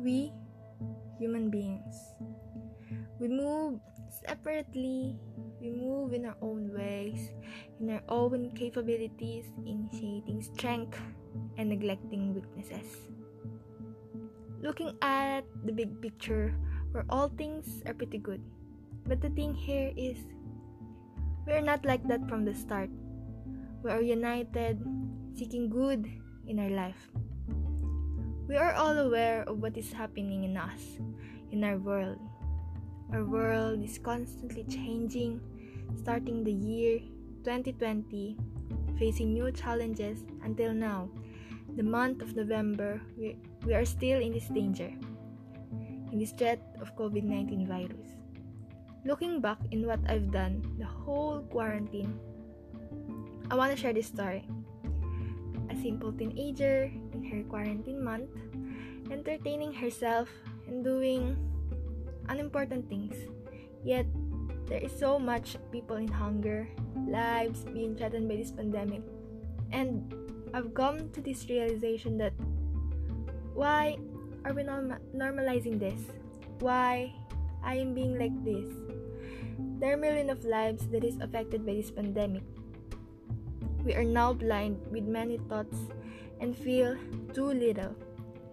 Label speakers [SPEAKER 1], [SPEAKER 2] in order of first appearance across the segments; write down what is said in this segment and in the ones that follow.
[SPEAKER 1] we human beings. We move separately, we move in our own ways, in our own capabilities, initiating strength and neglecting weaknesses. Looking at the big picture, where all things are pretty good. But the thing here is, we are not like that from the start. We are united, seeking good in our life. We are all aware of what is happening in us, in our world. Our world is constantly changing, starting the year 2020, facing new challenges until now. The month of November, we, we are still in this danger, in this threat of COVID 19 virus. Looking back in what I've done the whole quarantine, I want to share this story. Simple teenager in her quarantine month, entertaining herself and doing unimportant things. Yet, there is so much people in hunger, lives being threatened by this pandemic. And I've come to this realization that why are we norm- normalizing this? Why I am being like this? There are millions of lives that is affected by this pandemic. We are now blind with many thoughts and feel too little.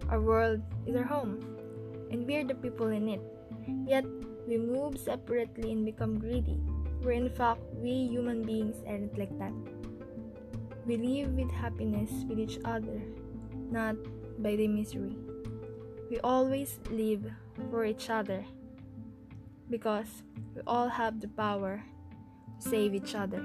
[SPEAKER 1] Our world is our home, and we are the people in it. Yet, we move separately and become greedy, where in fact, we human beings aren't like that. We live with happiness with each other, not by the misery. We always live for each other because we all have the power to save each other.